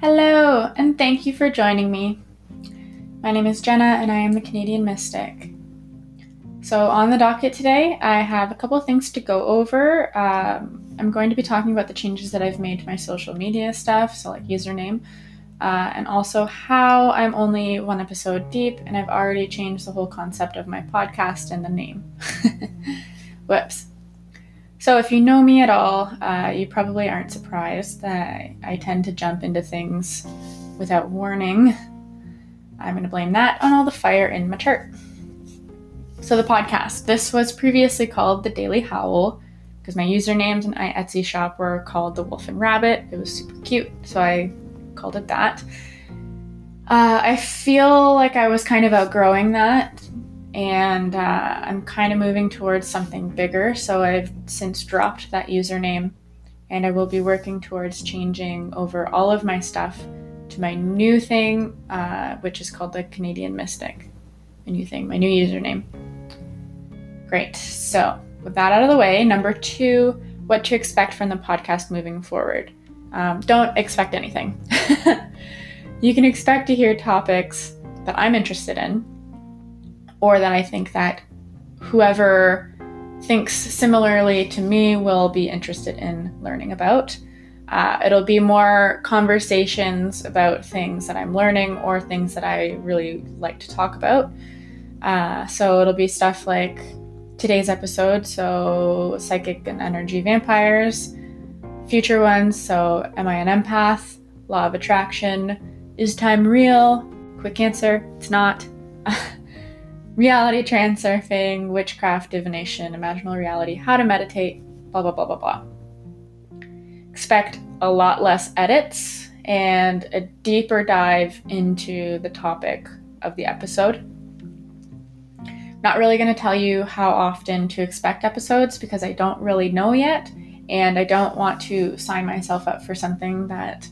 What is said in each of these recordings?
Hello, and thank you for joining me. My name is Jenna, and I am the Canadian Mystic. So, on the docket today, I have a couple things to go over. Um, I'm going to be talking about the changes that I've made to my social media stuff, so like username, uh, and also how I'm only one episode deep and I've already changed the whole concept of my podcast and the name. Whoops. So, if you know me at all, uh, you probably aren't surprised that I tend to jump into things without warning. I'm going to blame that on all the fire in my chart. So, the podcast. This was previously called The Daily Howl because my usernames in my Etsy shop were called The Wolf and Rabbit. It was super cute, so I called it that. Uh, I feel like I was kind of outgrowing that and uh, I'm kind of moving towards something bigger. So I've since dropped that username, and I will be working towards changing over all of my stuff to my new thing, uh, which is called the Canadian Mystic. A new thing, my new username. Great. So with that out of the way, number two, what to expect from the podcast moving forward. Um, don't expect anything. you can expect to hear topics that I'm interested in or that I think that whoever thinks similarly to me will be interested in learning about. Uh, it'll be more conversations about things that I'm learning or things that I really like to talk about. Uh, so it'll be stuff like today's episode, so psychic and energy vampires, future ones, so am I an empath, law of attraction, is time real? Quick answer, it's not. reality transurfing, witchcraft, divination, imaginal reality, how to meditate, blah, blah, blah, blah, blah. Expect a lot less edits and a deeper dive into the topic of the episode. Not really going to tell you how often to expect episodes because I don't really know yet, and I don't want to sign myself up for something that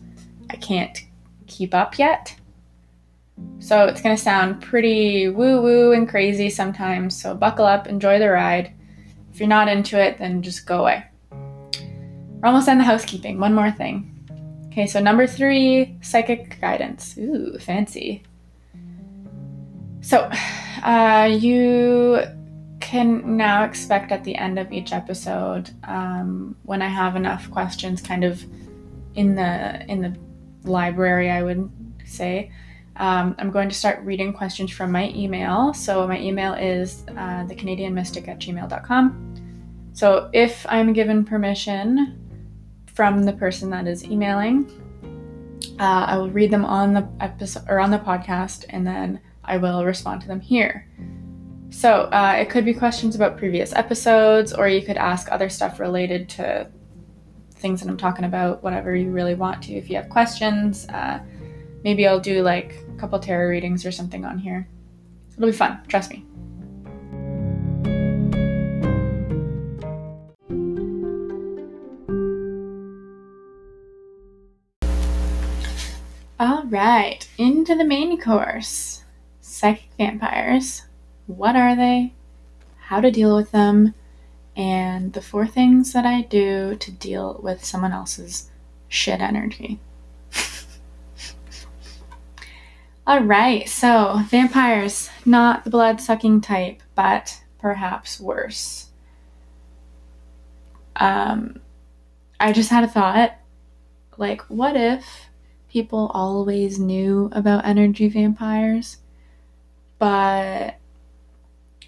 I can't keep up yet. So it's going to sound pretty woo woo and crazy sometimes. So buckle up, enjoy the ride. If you're not into it, then just go away. We're almost done the housekeeping. One more thing. Okay, so number three, psychic guidance. Ooh, fancy. So, uh, you can now expect at the end of each episode, um, when I have enough questions, kind of in the in the library, I would say, um, I'm going to start reading questions from my email. So my email is uh, thecanadianmystic at gmail.com. So if I'm given permission from the person that is emailing, uh, I will read them on the episode or on the podcast, and then I will respond to them here. So uh, it could be questions about previous episodes, or you could ask other stuff related to things that I'm talking about, whatever you really want to. If you have questions, uh, maybe I'll do like a couple tarot readings or something on here. It'll be fun, trust me. All right, into the main course. Psychic vampires. What are they? How to deal with them? And the four things that I do to deal with someone else's shit energy. All right, so vampires, not the blood sucking type, but perhaps worse. Um, I just had a thought like, what if people always knew about energy vampires, but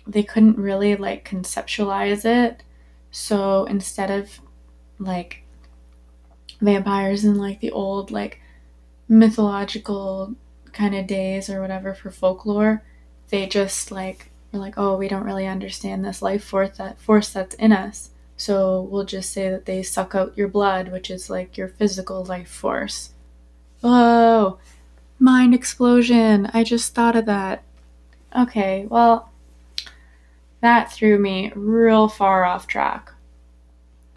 they couldn't really like conceptualize it? So instead of like vampires in like the old, like mythological kind of days or whatever for folklore, they just like are like, oh, we don't really understand this life force that force that's in us. So we'll just say that they suck out your blood, which is like your physical life force. Whoa, mind explosion. I just thought of that. Okay, well, that threw me real far off track.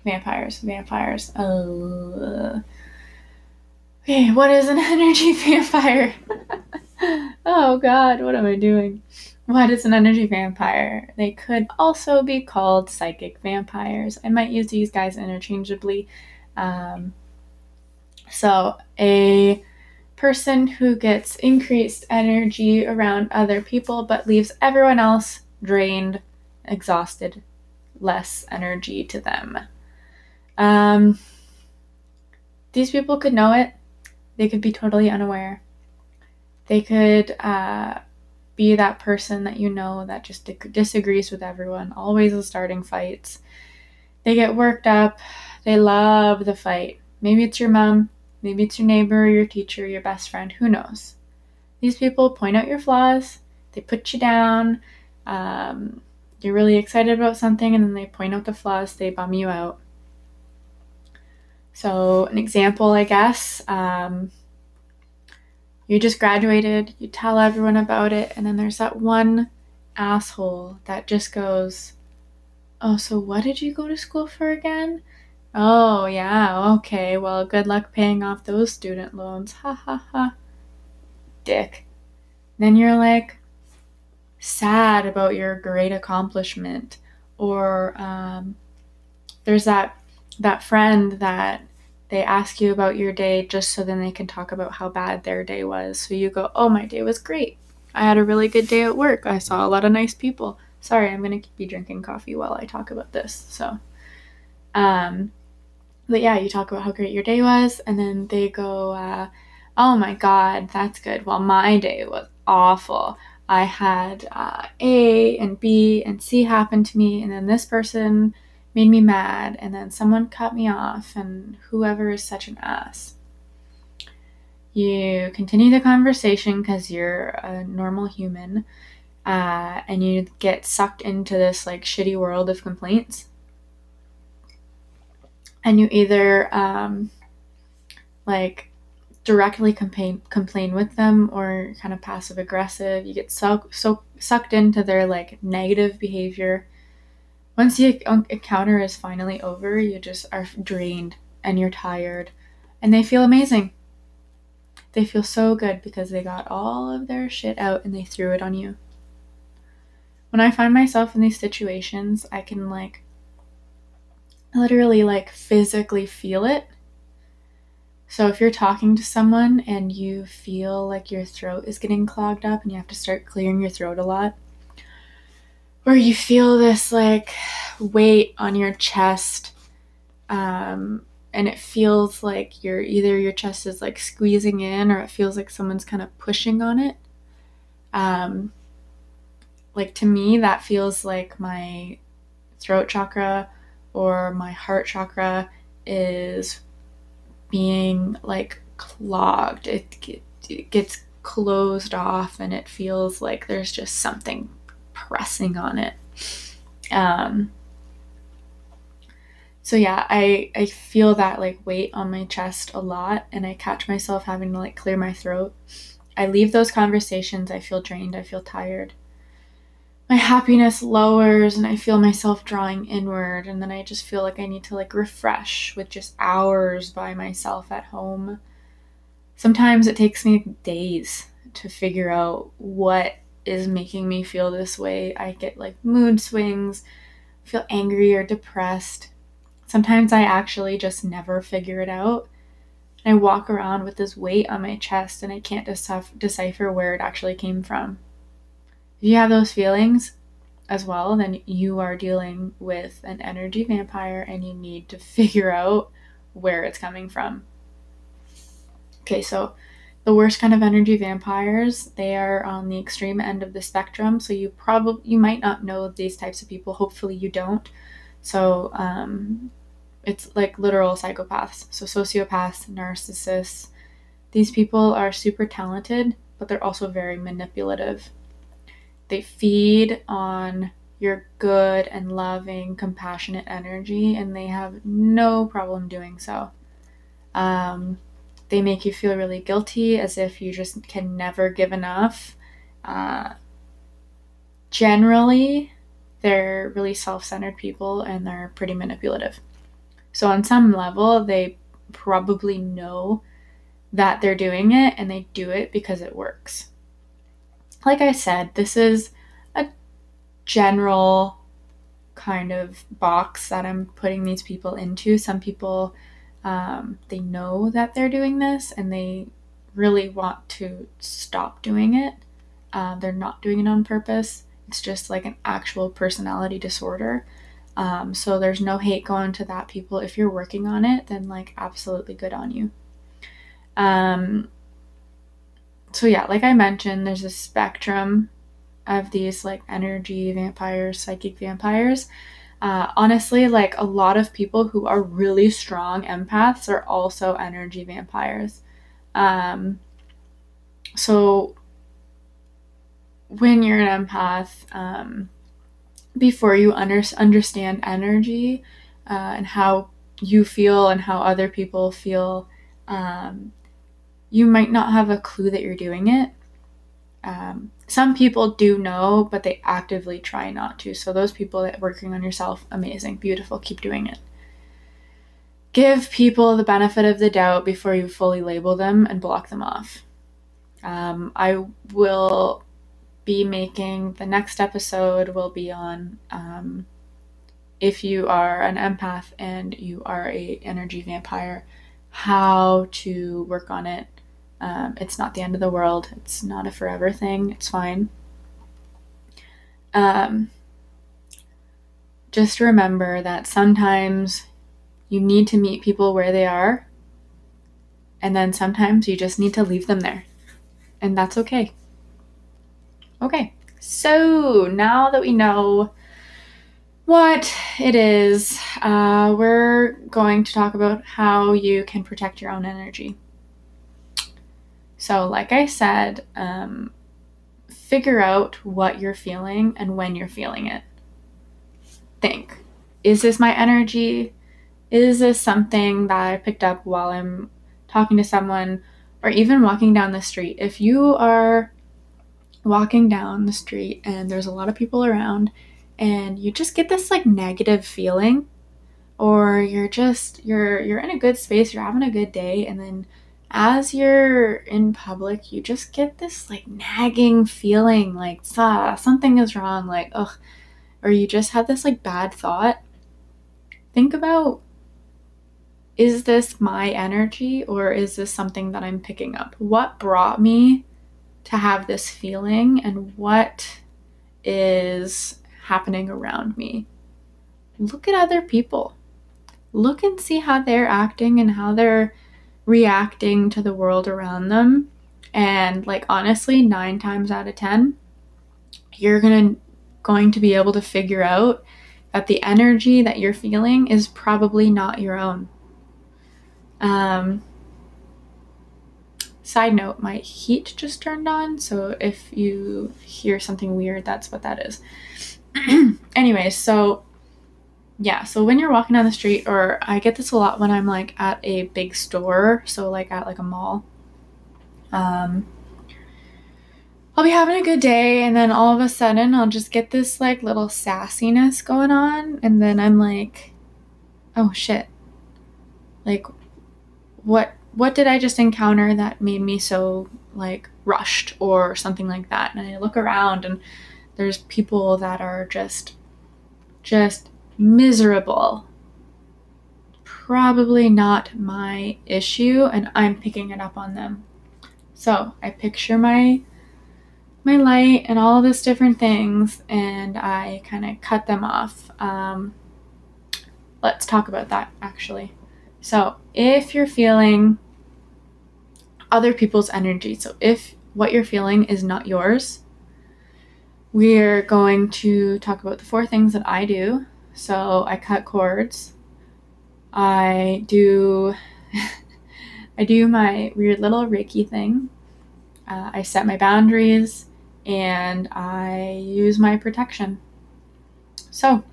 Vampires, vampires. Oh. Okay, what is an energy vampire? oh god, what am I doing? What is an energy vampire? They could also be called psychic vampires. I might use these guys interchangeably. Um, so, a person who gets increased energy around other people but leaves everyone else drained, exhausted, less energy to them. Um, these people could know it, they could be totally unaware. They could uh, be that person that you know that just disagrees with everyone, always is starting fights. They get worked up, they love the fight. Maybe it's your mom, maybe it's your neighbor, your teacher, your best friend, who knows? These people point out your flaws, they put you down, um, you're really excited about something, and then they point out the flaws, they bum you out. So, an example, I guess, um, you just graduated, you tell everyone about it, and then there's that one asshole that just goes, Oh, so what did you go to school for again? Oh, yeah, okay, well, good luck paying off those student loans. Ha ha ha. Dick. Then you're like sad about your great accomplishment. Or um, there's that that friend that they ask you about your day just so then they can talk about how bad their day was. So you go, Oh, my day was great. I had a really good day at work. I saw a lot of nice people. Sorry, I'm going to be drinking coffee while I talk about this. So, um, but yeah, you talk about how great your day was, and then they go, uh, Oh my God, that's good. Well, my day was awful. I had uh, A and B and C happen to me, and then this person made me mad, and then someone cut me off, and whoever is such an ass. You continue the conversation because you're a normal human, uh, and you get sucked into this like shitty world of complaints. And you either um, like directly complain complain with them or kind of passive aggressive. You get so so sucked into their like negative behavior once the encounter is finally over, you just are drained and you're tired. And they feel amazing. They feel so good because they got all of their shit out and they threw it on you. When I find myself in these situations, I can like literally like physically feel it. So if you're talking to someone and you feel like your throat is getting clogged up and you have to start clearing your throat a lot, where you feel this like weight on your chest um, and it feels like your either your chest is like squeezing in or it feels like someone's kind of pushing on it. Um, like to me that feels like my throat chakra or my heart chakra is being like clogged. It, it gets closed off and it feels like there's just something pressing on it. Um, so yeah, I I feel that like weight on my chest a lot and I catch myself having to like clear my throat. I leave those conversations, I feel drained, I feel tired. My happiness lowers and I feel myself drawing inward and then I just feel like I need to like refresh with just hours by myself at home. Sometimes it takes me days to figure out what is making me feel this way. I get like mood swings, feel angry or depressed. Sometimes I actually just never figure it out. I walk around with this weight on my chest and I can't decipher where it actually came from. If you have those feelings as well, then you are dealing with an energy vampire and you need to figure out where it's coming from. Okay, so the worst kind of energy vampires they are on the extreme end of the spectrum so you probably you might not know these types of people hopefully you don't. So um, it's like literal psychopaths so sociopaths narcissists. These people are super talented but they're also very manipulative. They feed on your good and loving compassionate energy and they have no problem doing so. Um, they make you feel really guilty as if you just can never give enough. Uh, generally, they're really self centered people and they're pretty manipulative. So, on some level, they probably know that they're doing it and they do it because it works. Like I said, this is a general kind of box that I'm putting these people into. Some people um, they know that they're doing this and they really want to stop doing it. Uh, they're not doing it on purpose. It's just like an actual personality disorder. Um, so there's no hate going to that people. If you're working on it, then like absolutely good on you. Um, so yeah, like I mentioned, there's a spectrum of these like energy vampires, psychic vampires. Uh, honestly, like a lot of people who are really strong empaths are also energy vampires. Um, so when you're an empath, um, before you under- understand energy uh, and how you feel and how other people feel, um, you might not have a clue that you're doing it. Um, some people do know, but they actively try not to. So those people that working on yourself, amazing, beautiful, keep doing it. Give people the benefit of the doubt before you fully label them and block them off. Um, I will be making the next episode will be on um, if you are an empath and you are a energy vampire, how to work on it um, it's not the end of the world. It's not a forever thing. It's fine. Um, just remember that sometimes you need to meet people where they are, and then sometimes you just need to leave them there. And that's okay. Okay, so now that we know what it is, uh, we're going to talk about how you can protect your own energy. So, like I said, um, figure out what you're feeling and when you're feeling it. Think is this my energy? Is this something that I picked up while I'm talking to someone or even walking down the street? If you are walking down the street and there's a lot of people around and you just get this like negative feeling or you're just you're you're in a good space, you're having a good day and then as you're in public, you just get this like nagging feeling like ah, something is wrong, like ugh, or you just have this like bad thought. Think about is this my energy or is this something that I'm picking up? What brought me to have this feeling and what is happening around me? Look at other people. Look and see how they're acting and how they're reacting to the world around them. And like honestly, 9 times out of 10, you're going to going to be able to figure out that the energy that you're feeling is probably not your own. Um, side note, my heat just turned on, so if you hear something weird, that's what that is. Anyways, so yeah, so when you're walking down the street, or I get this a lot when I'm like at a big store, so like at like a mall. Um, I'll be having a good day, and then all of a sudden I'll just get this like little sassiness going on, and then I'm like, oh shit, like what what did I just encounter that made me so like rushed or something like that? And I look around and there's people that are just just miserable. Probably not my issue, and I'm picking it up on them. So I picture my my light and all this different things, and I kind of cut them off. Um, let's talk about that actually. So if you're feeling other people's energy, so if what you're feeling is not yours, we're going to talk about the four things that I do so I cut cords. I do I do my weird little Reiki thing. Uh, I set my boundaries and I use my protection. So,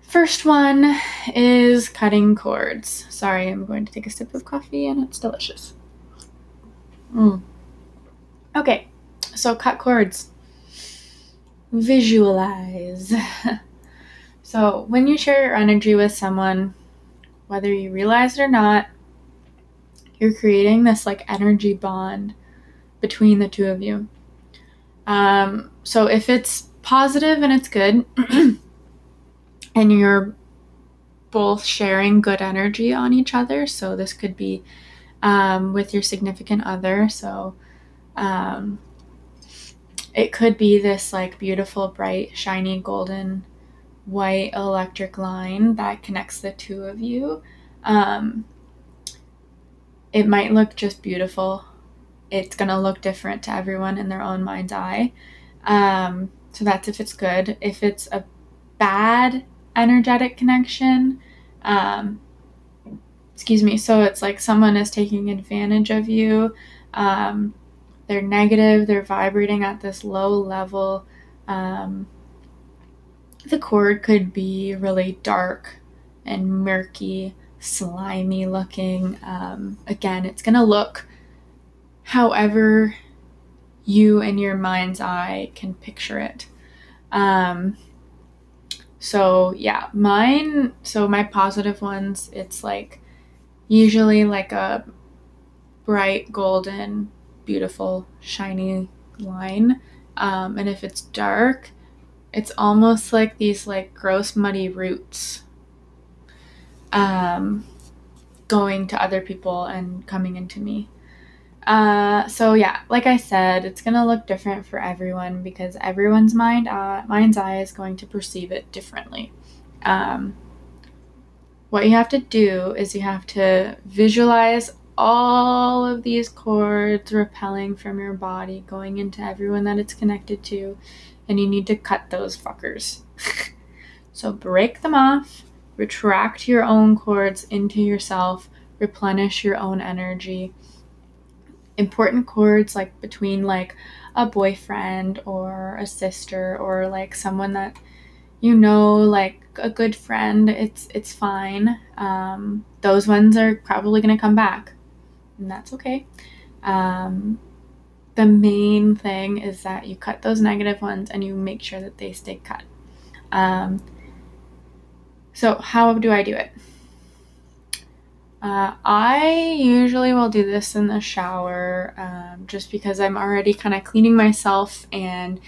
first one is cutting cords. Sorry, I'm going to take a sip of coffee and it's delicious. Mm. Okay, so cut cords. Visualize. So, when you share your energy with someone, whether you realize it or not, you're creating this like energy bond between the two of you. Um, so, if it's positive and it's good, and you're both sharing good energy on each other, so this could be um, with your significant other. So um, it could be this like beautiful, bright, shiny, golden, white electric line that connects the two of you. Um, it might look just beautiful. It's going to look different to everyone in their own mind's eye. Um, so that's if it's good. If it's a bad energetic connection, um, excuse me, so it's like someone is taking advantage of you. Um, they're negative, they're vibrating at this low level. Um, the cord could be really dark and murky, slimy looking. Um, again, it's going to look however you in your mind's eye can picture it. Um, so yeah, mine, so my positive ones, it's like usually like a bright golden, beautiful, shiny line. Um, and if it's dark, it's almost like these like gross muddy roots um, going to other people and coming into me. Uh, so yeah, like I said, it's gonna look different for everyone because everyone's mind uh, mind's eye is going to perceive it differently. Um, what you have to do is you have to visualize all of these cords repelling from your body, going into everyone that it's connected to, and you need to cut those fuckers. so break them off, retract your own cords into yourself, replenish your own energy. Important cords like between like a boyfriend or a sister or like someone that you know like a good friend it's it's fine. Um, those ones are probably going to come back. And that's okay. Um, the main thing is that you cut those negative ones and you make sure that they stay cut. Um, so how do i do it? Uh, I usually will do this in the shower um, just because I'm already kind of cleaning myself and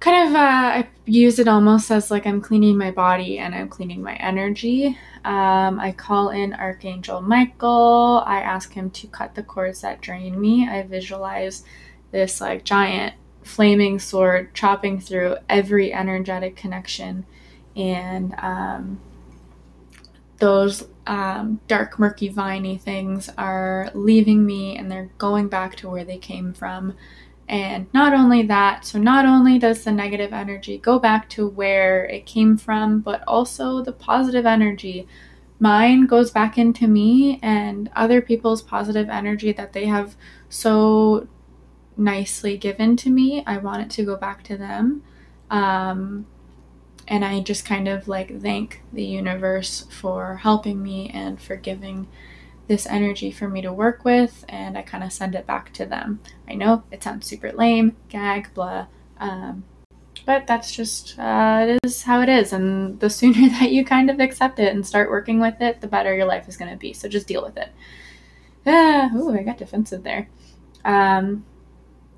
kind of uh, I use it almost as like I'm cleaning my body and I'm cleaning my energy. Um, I call in Archangel Michael. I ask him to cut the cords that drain me. I visualize this like giant flaming sword chopping through every energetic connection and um, those um, dark, murky, viney things are leaving me and they're going back to where they came from. And not only that, so not only does the negative energy go back to where it came from, but also the positive energy. Mine goes back into me and other people's positive energy that they have so nicely given to me. I want it to go back to them. Um, and I just kind of like thank the universe for helping me and for giving this energy for me to work with, and I kind of send it back to them. I know it sounds super lame, gag, blah, um, but that's just uh, it is how it is. And the sooner that you kind of accept it and start working with it, the better your life is going to be. So just deal with it. Ah, ooh, I got defensive there. Um,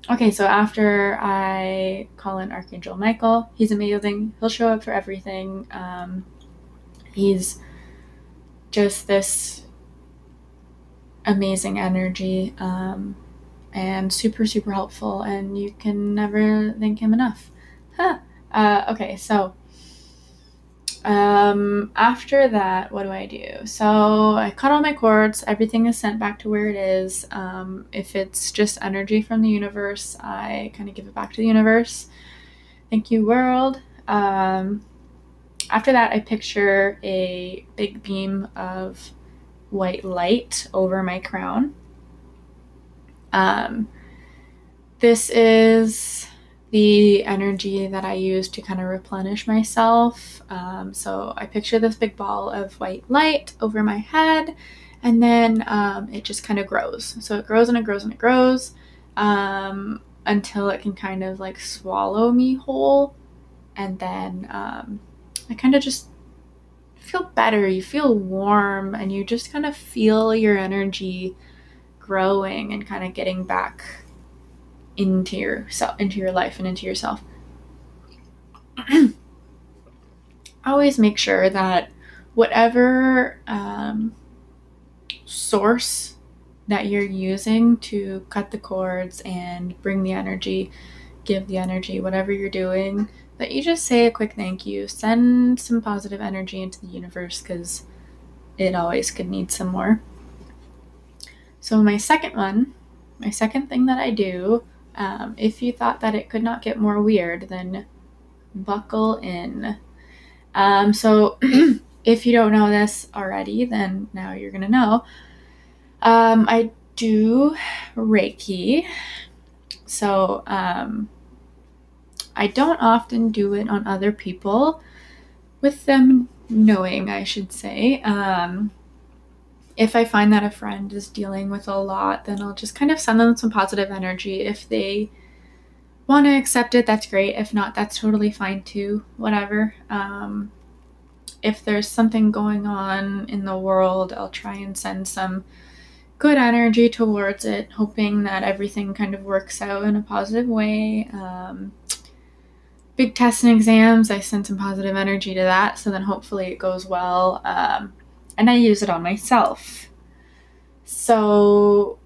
okay, so after I call in Archangel Michael, he's amazing. He'll show up for everything. Um, he's just this amazing energy um, and super, super helpful, and you can never thank him enough. Huh. Uh, okay, so um, after that, what do I do? So I cut all my cords. Everything is sent back to where it is. Um, if it's just energy from the universe, I kind of give it back to the universe. Thank you, world. Um, after that, I picture a big beam of white light over my crown. Um, this is the energy that I use to kind of replenish myself. Um, so I picture this big ball of white light over my head, and then um, it just kind of grows. So it grows and it grows and it grows um, until it can kind of like swallow me whole. And then um, I kind of just feel better. You feel warm, and you just kind of feel your energy growing and kind of getting back into yourself into your life and into yourself always make sure that whatever um, source that you're using to cut the cords and bring the energy, give the energy, whatever you're doing, that you just say a quick thank you, send some positive energy into the universe because it always could need some more. So, my second one, my second thing that I do, um, if you thought that it could not get more weird, then buckle in. Um, so, if you don't know this already, then now you're going to know. Um, I do Reiki. So, um, I don't often do it on other people with them knowing, I should say. Um, if I find that a friend is dealing with a lot, then I'll just kind of send them some positive energy. If they want to accept it, that's great. If not, that's totally fine too. Whatever. Um, if there's something going on in the world, I'll try and send some good energy towards it, hoping that everything kind of works out in a positive way. Um, big tests and exams, I send some positive energy to that, so then hopefully it goes well. Um, and I use it on myself. So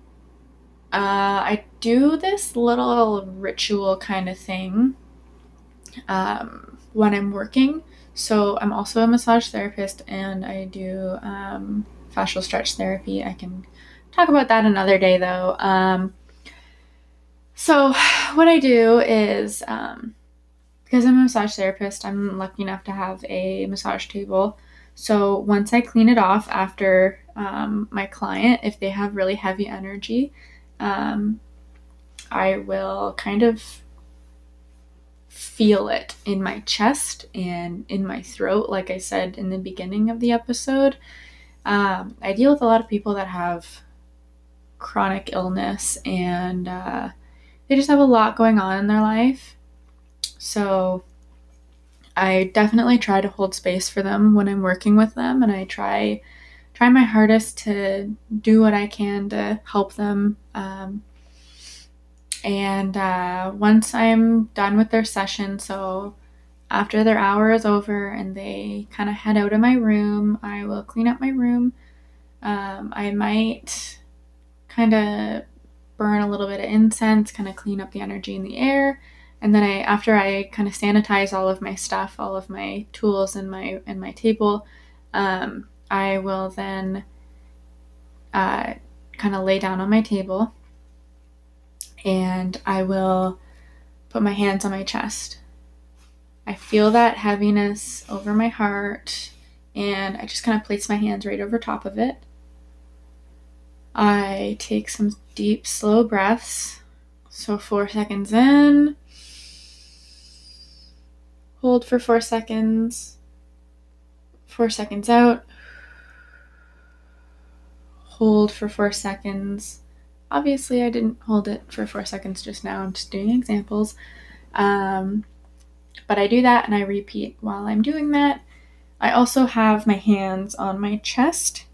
uh, I do this little ritual kind of thing um, when I'm working. So I'm also a massage therapist and I do um, fascial stretch therapy. I can talk about that another day though. Um, so what I do is um, because I'm a massage therapist, I'm lucky enough to have a massage table. So once I clean it off after um, my client, if they have really heavy energy, um, I will kind of feel it in my chest and in my throat, like I said in the beginning of the episode. Um, I deal with a lot of people that have chronic illness and uh, they just have a lot going on in their life. So I definitely try to hold space for them when I'm working with them and I try try my hardest to do what I can to help them. Um, and uh, once I'm done with their session, so after their hour is over and they kind of head out of my room, I will clean up my room. Um, I might kind of burn a little bit of incense, kind of clean up the energy in the air. And then I after I kind of sanitize all of my stuff, all of my tools and my and my table, um, I will then uh, kind of lay down on my table and I will put my hands on my chest. I feel that heaviness over my heart and I just kind of place my hands right over top of it. I take some deep, slow breaths. So, four seconds in, Hold for four seconds. Four seconds out. Hold for four seconds. Obviously, I didn't hold it for four seconds just now. I'm just doing examples. Um, but I do that and I repeat while I'm doing that. I also have my hands on my chest,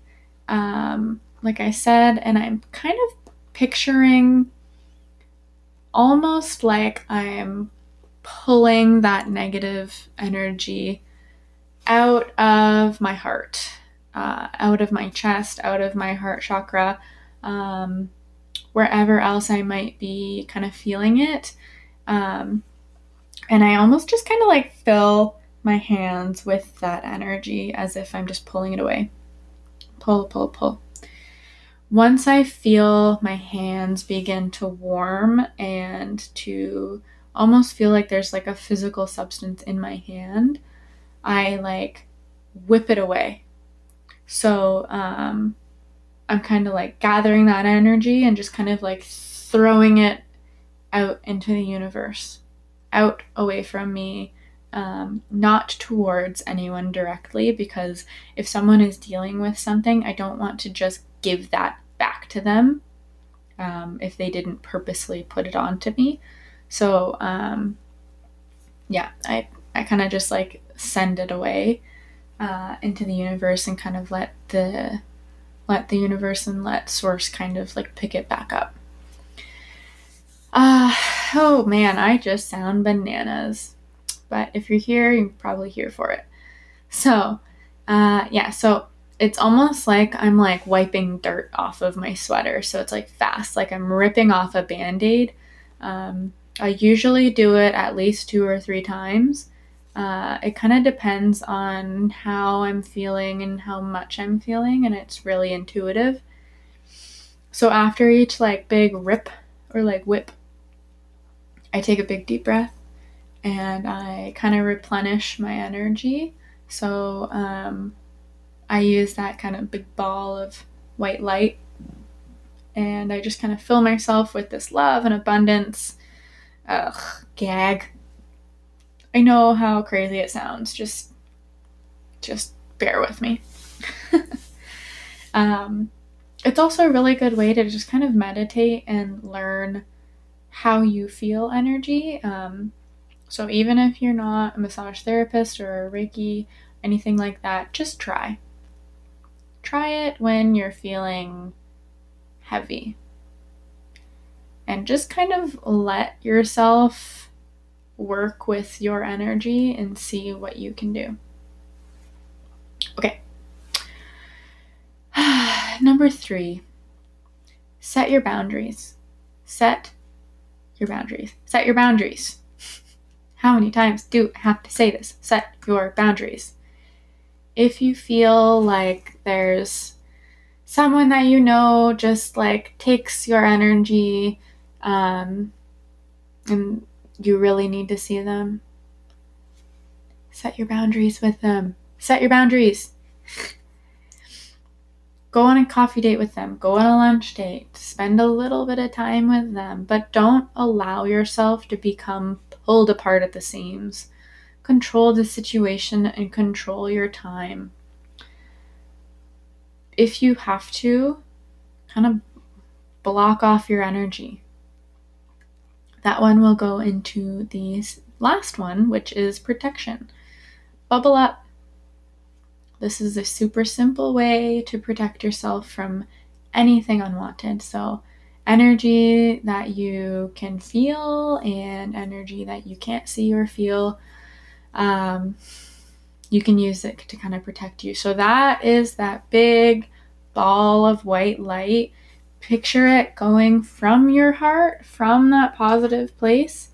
um, like I said, and I'm kind of picturing almost like I'm pulling that negative energy out of my heart, uh, out of my chest, out of my heart chakra, um, wherever else I might be kind of feeling it. Um, and I almost just kind of like fill my hands with that energy as if I'm just pulling it away. Pull, pull, pull. Once I feel my hands begin to warm and to almost feel like there's like a physical substance in my hand, I like whip it away. So um, I'm kind of like gathering that energy and just kind of like throwing it out into the universe, out away from me, um, not towards anyone directly, because if someone is dealing with something, I don't want to just give that back to them um, if they didn't purposely put it on to me. So um, yeah, I I kind of just like send it away uh, into the universe and kind of let the let the universe and let source kind of like pick it back up. Uh, oh man, I just sound bananas. But if you're here, you're probably here for it. So, uh, yeah, so it's almost like I'm like wiping dirt off of my sweater. So it's like fast, like I'm ripping off a band aid. Um, I usually do it at least two or three times. Uh, it kind of depends on how I'm feeling and how much I'm feeling, and it's really intuitive. So after each like big rip or like whip, I take a big deep breath and I kind of replenish my energy. So um, I use that kind of big ball of white light and I just kind of fill myself with this love and abundance. Ugh, gag. I know how crazy it sounds. Just, just bear with me. um, it's also a really good way to just kind of meditate and learn how you feel energy. Um, so even if you're not a massage therapist or a Reiki, anything like that, just try. Try it when you're feeling heavy. And just kind of let yourself work with your energy and see what you can do. Okay. Number three, set your boundaries. Set your boundaries. Set your boundaries. How many times do I have to say this? Set your boundaries. If you feel like there's someone that you know just like takes your energy um, and you really need to see them, set your boundaries with them. Set your boundaries. Go on a coffee date with them, go on a lunch date, spend a little bit of time with them, but don't allow yourself to become pulled apart at the seams. Control the situation and control your time. If you have to, kind of block off your energy. That one will go into the last one, which is protection. Bubble up. This is a super simple way to protect yourself from anything unwanted. So, energy that you can feel and energy that you can't see or feel, um, you can use it to kind of protect you. So, that is that big ball of white light Picture it going from your heart, from that positive place,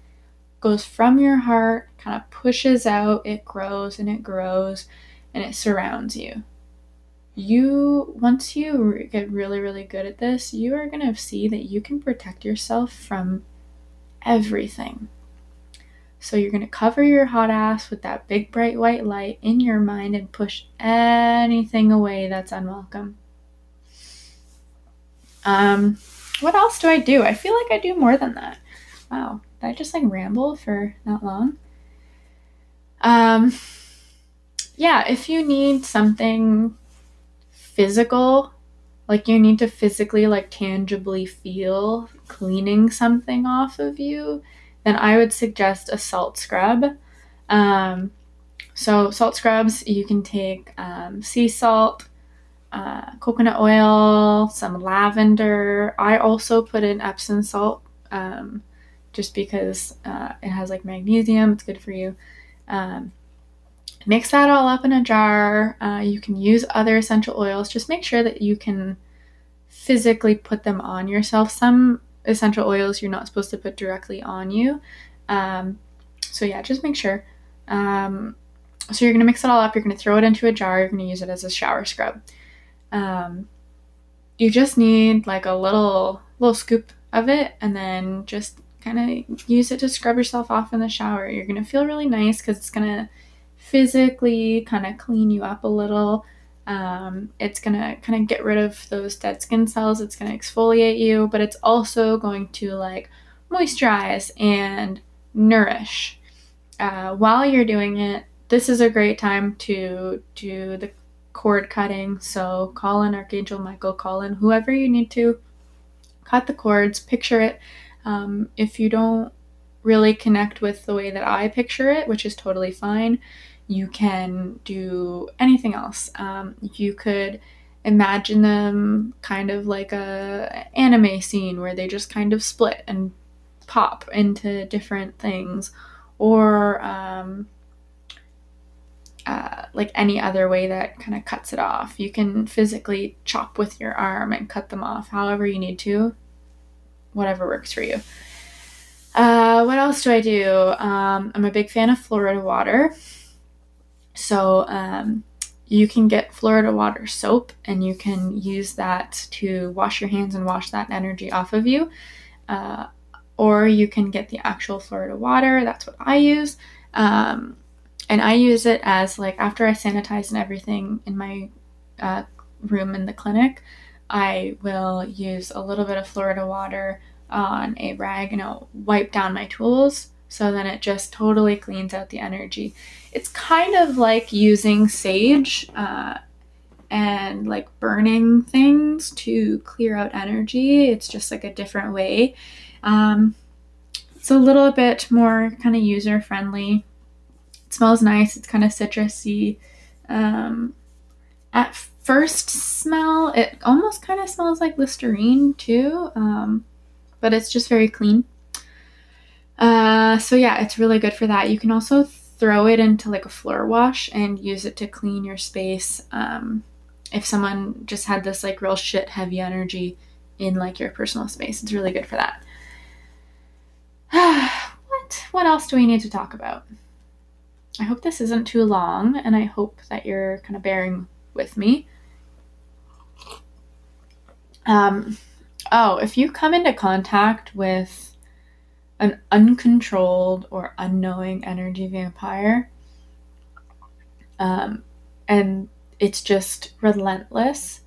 goes from your heart, kind of pushes out, it grows and it grows, and it surrounds you. You, once you get really, really good at this, you are going to see that you can protect yourself from everything. So you're going to cover your hot ass with that big bright white light in your mind and push anything away that's unwelcome. Um, what else do I do? I feel like I do more than that. Wow, did I just like ramble for that long? Um, yeah, if you need something physical, like you need to physically, like tangibly feel cleaning something off of you, then I would suggest a salt scrub. Um, so, salt scrubs, you can take um, sea salt, uh, coconut oil, some lavender. I also put in Epsom salt um, just because uh, it has like magnesium, it's good for you. Um, mix that all up in a jar. Uh, you can use other essential oils. Just make sure that you can physically put them on yourself. Some essential oils you're not supposed to put directly on you. Um, so, yeah, just make sure. Um, so, you're going to mix it all up. You're going to throw it into a jar. You're going to use it as a shower scrub um, you just need like a little little scoop of it and then just kind of use it to scrub yourself off in the shower. You're to feel really nice because it's to physically kind of clean you up a little. Um, it's to kind of get rid of those dead skin cells. It's to exfoliate you, but it's also going to like moisturize and nourish. Uh, while you're doing it, this is a great time to do the cord cutting. So call in Archangel Michael, call in whoever you need to, cut the cords, picture it. Um, if you don't really connect with the way that I picture it, which is totally fine, you can do anything else. Um, you could imagine them kind of like a anime scene where they just kind of split and pop into different things or um, like any other way that kind of cuts it off. You can physically chop with your arm and cut them off however you need to, whatever works for you. Uh, what else do I do? Um, I'm a big fan of Florida water. So um, you can get Florida water soap and you can use that to wash your hands and wash that energy off of you. Uh, or you can get the actual Florida water. That's what I use. Um, and I use it as like after I sanitize and everything in my uh, room in the clinic, I will use a little bit of Florida water on a rag and I'll wipe down my tools so then it just totally cleans out the energy. It's kind of like using sage uh, and like burning things to clear out energy. It's just like a different way. Um, it's a little bit more kind of user friendly. It smells nice. It's kind of citrusy. Um, at first smell, it almost kind of smells like Listerine too, um, but it's just very clean. Uh, so yeah, it's really good for that. You can also throw it into like a floor wash and use it to clean your space. Um, if someone just had this like real shit heavy energy in like your personal space, it's really good for that. what what else do we need to talk about? I hope this isn't too long and I hope that you're kind of bearing with me. Um, oh, if you come into contact with an uncontrolled or unknowing energy vampire, um, and it's just relentless,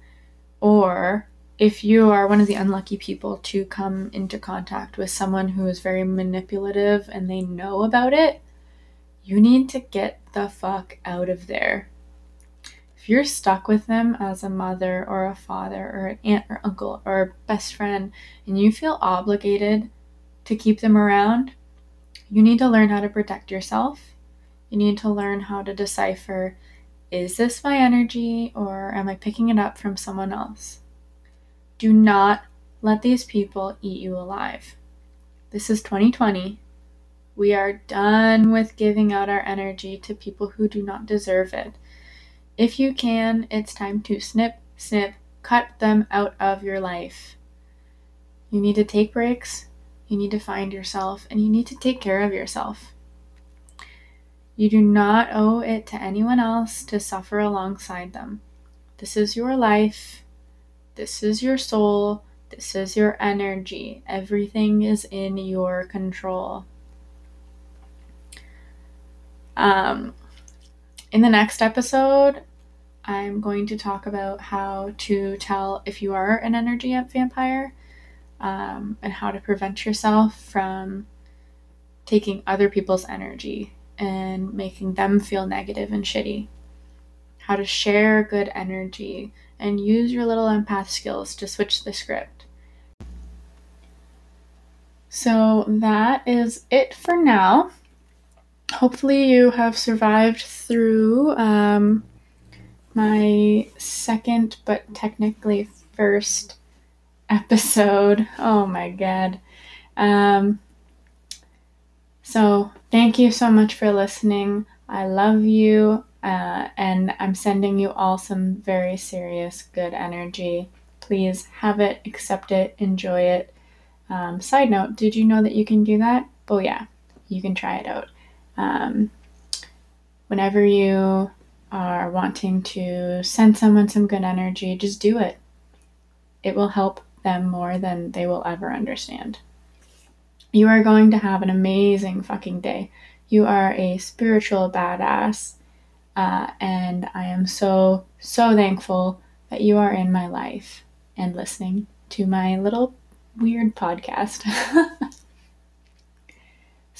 or if you are one of the unlucky people to come into contact with someone who is very manipulative and they know about it, you need to get the fuck out of there. If you're stuck with them as a mother or a father or an aunt or uncle or a best friend and you feel obligated to keep them around, you need to learn how to protect yourself. You need to learn how to decipher is this my energy or am I picking it up from someone else? Do not let these people eat you alive. This is 2020. We are done with giving out our energy to people who do not deserve it. If you can, it's time to snip, snip, cut them out of your life. You need to take breaks, you need to find yourself and you need to take care of yourself. You do not owe it to anyone else to suffer alongside them. This is your life. This is your soul. This is your energy. Everything is in your control. Um, in the next episode, I'm going to talk about how to tell if you are an energy vampire um, and how to prevent yourself from taking other people's energy and making them feel negative and shitty. How to share good energy and use your little empath skills to switch the script. So that is it for now. Hopefully, you have survived through um, my second but technically first episode. Oh my god. Um, so, thank you so much for listening. I love you, uh, and I'm sending you all some very serious good energy. Please have it, accept it, enjoy it. Um, side note, did you know that you can do that? Oh, yeah, you can try it out. Um, whenever you are wanting to send someone some good energy, just do it. It will help them more than they will ever understand. You are going to have an amazing fucking day. You are a spiritual badass. Uh, and I am so, so thankful that you are in my life and listening to my little weird podcast.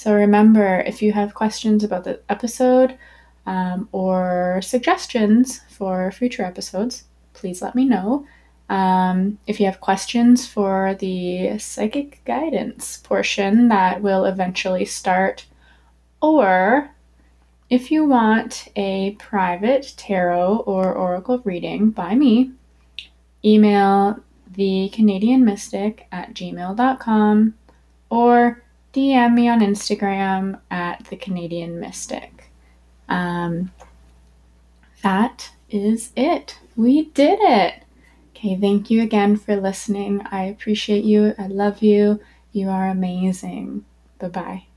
so remember, if you have questions about the episode um, or suggestions for future episodes, please let me know. Um, if you have questions for the psychic guidance portion that will eventually start, or if you want a private tarot or oracle reading by me, email the Canadian Mystic at gmail.com or DM me on Instagram at the Canadian Mystic. Um, that is it. We did it. Okay, thank you again for listening. I appreciate you. I love you. You are amazing. Bye bye.